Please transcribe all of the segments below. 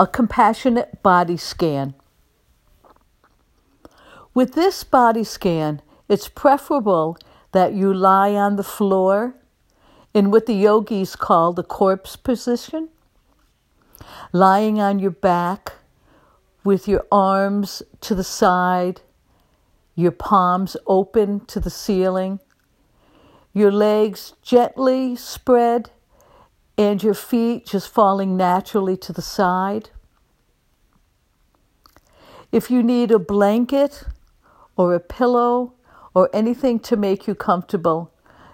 a compassionate body scan. With this body scan, it's preferable that you lie on the floor in what the yogis call the corpse position, lying on your back with your arms to the side, your palms open to the ceiling, your legs gently spread, and your feet just falling naturally to the side. If you need a blanket or a pillow or anything to make you comfortable,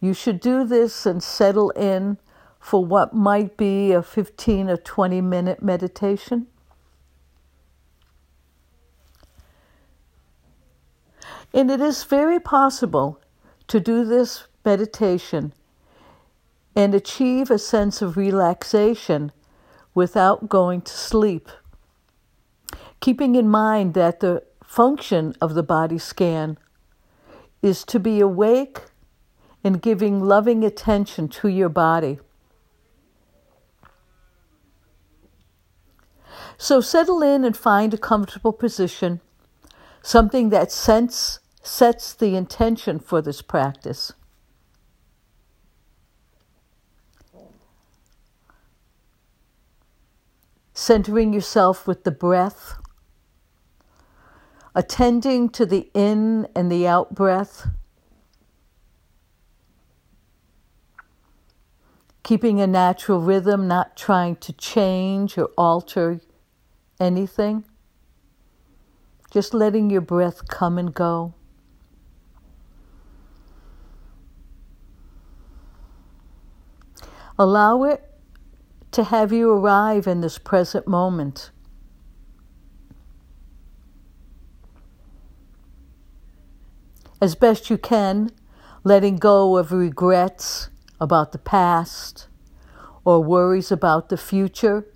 you should do this and settle in for what might be a 15 or 20 minute meditation. And it is very possible to do this meditation and achieve a sense of relaxation without going to sleep. Keeping in mind that the function of the body scan is to be awake and giving loving attention to your body. So settle in and find a comfortable position, something that sense, sets the intention for this practice. Centering yourself with the breath, attending to the in and the out breath. keeping a natural rhythm, not trying to change or alter anything. Just letting your breath come and go. Allow it to have you arrive in this present moment. As best you can, letting go of regrets about the past or worries about the future,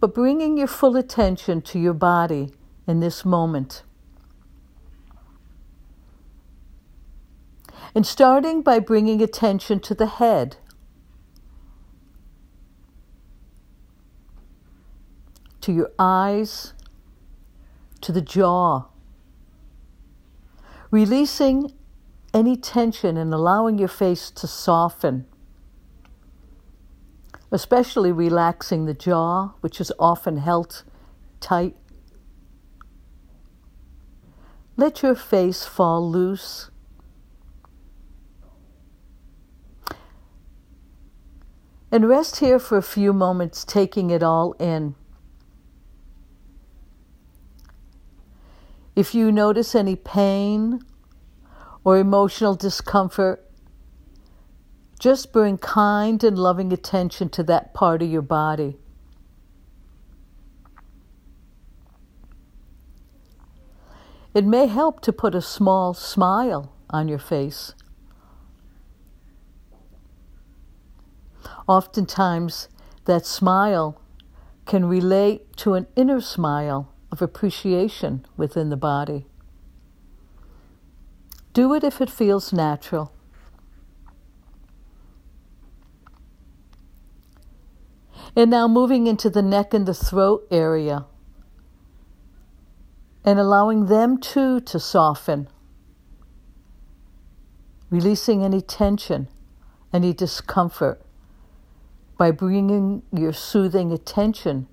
but bringing your full attention to your body in this moment. And starting by bringing attention to the head. To your eyes, to the jaw, releasing any tension and allowing your face to soften, especially relaxing the jaw, which is often held tight. Let your face fall loose. And rest here for a few moments, taking it all in. If you notice any pain or emotional discomfort, just bring kind and loving attention to that part of your body. It may help to put a small smile on your face. Oftentimes, that smile can relate to an inner smile of appreciation within the body. Do it if it feels natural. And now moving into the neck and the throat area and allowing them too to soften, releasing any tension, any discomfort by bringing your soothing attention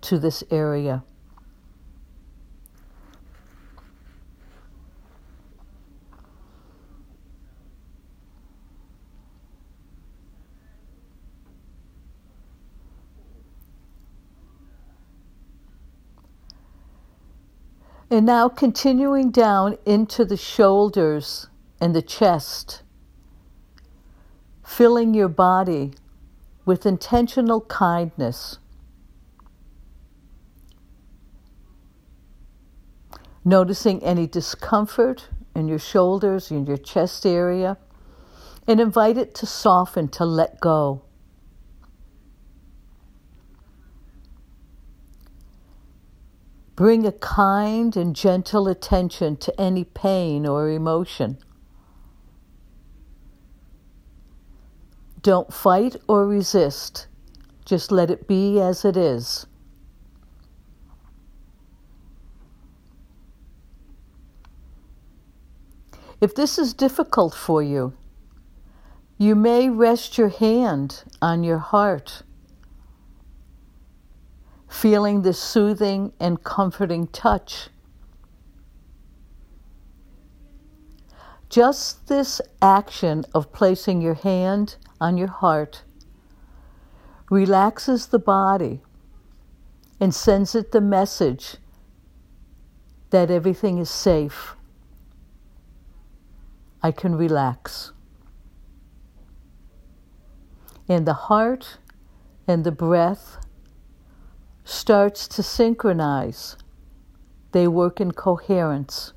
to this area. And now continuing down into the shoulders and the chest, filling your body with intentional kindness. Noticing any discomfort in your shoulders, in your chest area, and invite it to soften, to let go. Bring a kind and gentle attention to any pain or emotion. Don't fight or resist. Just let it be as it is. If this is difficult for you, you may rest your hand on your heart, feeling the soothing and comforting touch. Just this action of placing your hand on your heart relaxes the body and sends it the message that everything is safe. I can relax. And the heart and the breath starts to synchronize. They work in coherence.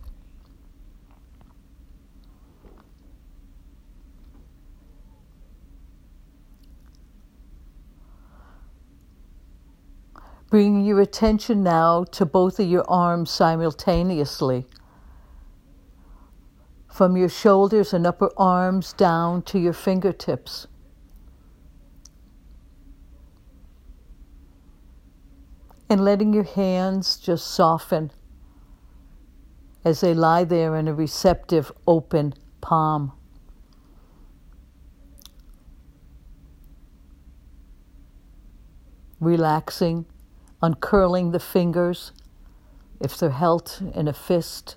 Bring your attention now to both of your arms simultaneously from your shoulders and upper arms down to your fingertips. And letting your hands just soften as they lie there in a receptive, open palm. Relaxing, uncurling the fingers if they're held in a fist.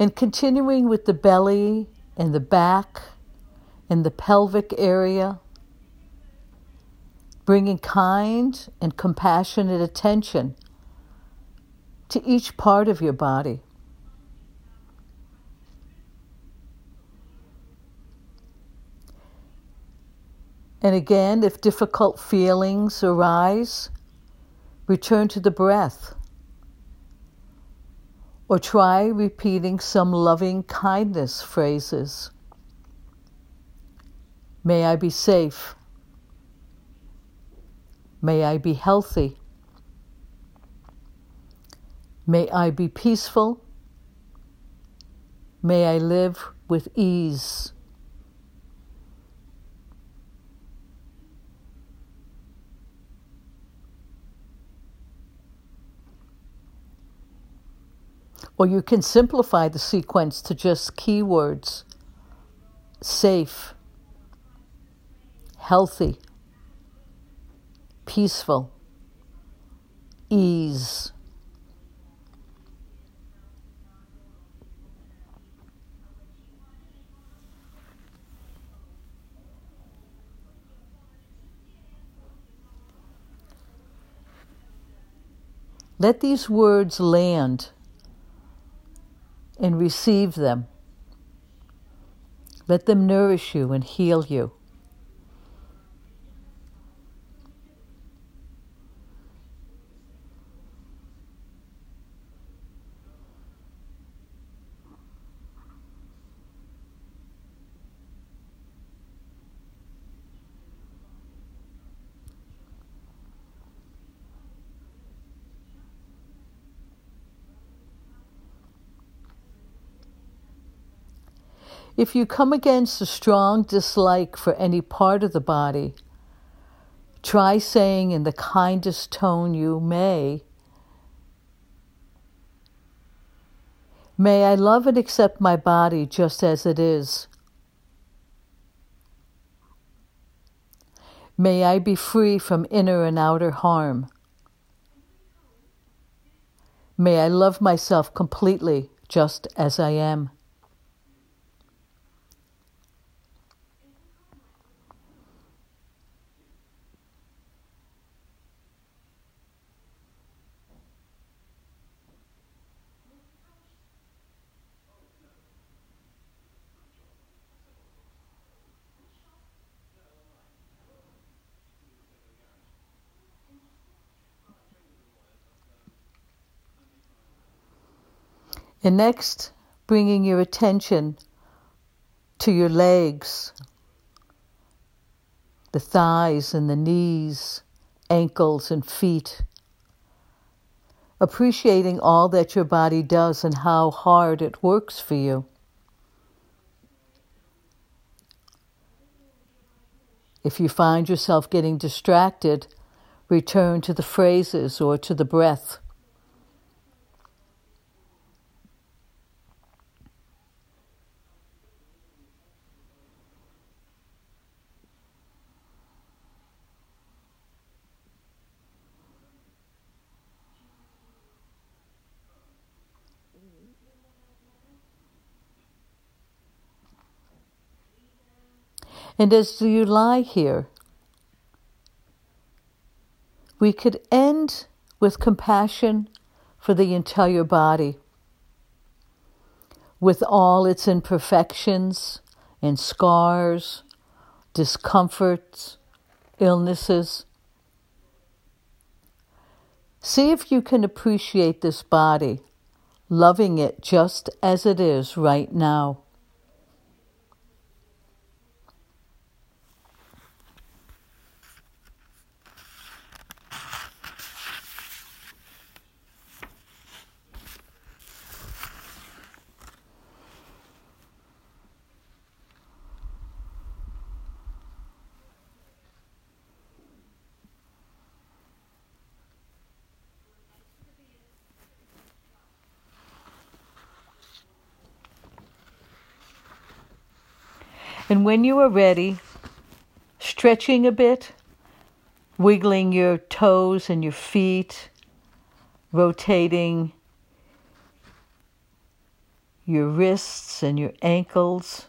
And continuing with the belly and the back and the pelvic area, bringing kind and compassionate attention to each part of your body. And again, if difficult feelings arise, return to the breath or try repeating some loving kindness phrases. May I be safe. May I be healthy. May I be peaceful. May I live with ease. Or you can simplify the sequence to just keywords safe, healthy, peaceful, ease. Let these words land and receive them. Let them nourish you and heal you. If you come against a strong dislike for any part of the body, try saying in the kindest tone you may, May I love and accept my body just as it is. May I be free from inner and outer harm. May I love myself completely just as I am. And next, bringing your attention to your legs, the thighs and the knees, ankles and feet. appreciating all that your body does and how hard it works for you. If you find yourself getting distracted, return to the phrases or to the breath. And as you lie here, we could end with compassion for the entire body, with all its imperfections and scars, discomforts, illnesses. See if you can appreciate this body, loving it just as it is right now. And when you are ready, stretching a bit, wiggling your toes and your feet, rotating your wrists and your ankles.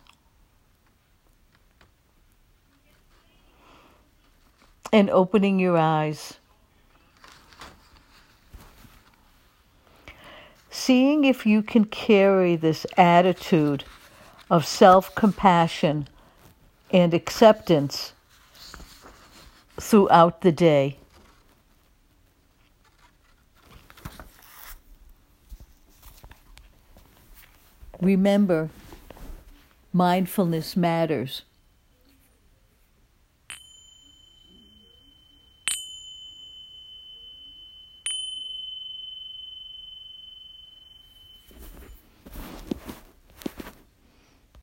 And opening your eyes. Seeing if you can carry this attitude of self compassion and acceptance throughout the day. Remember, mindfulness matters.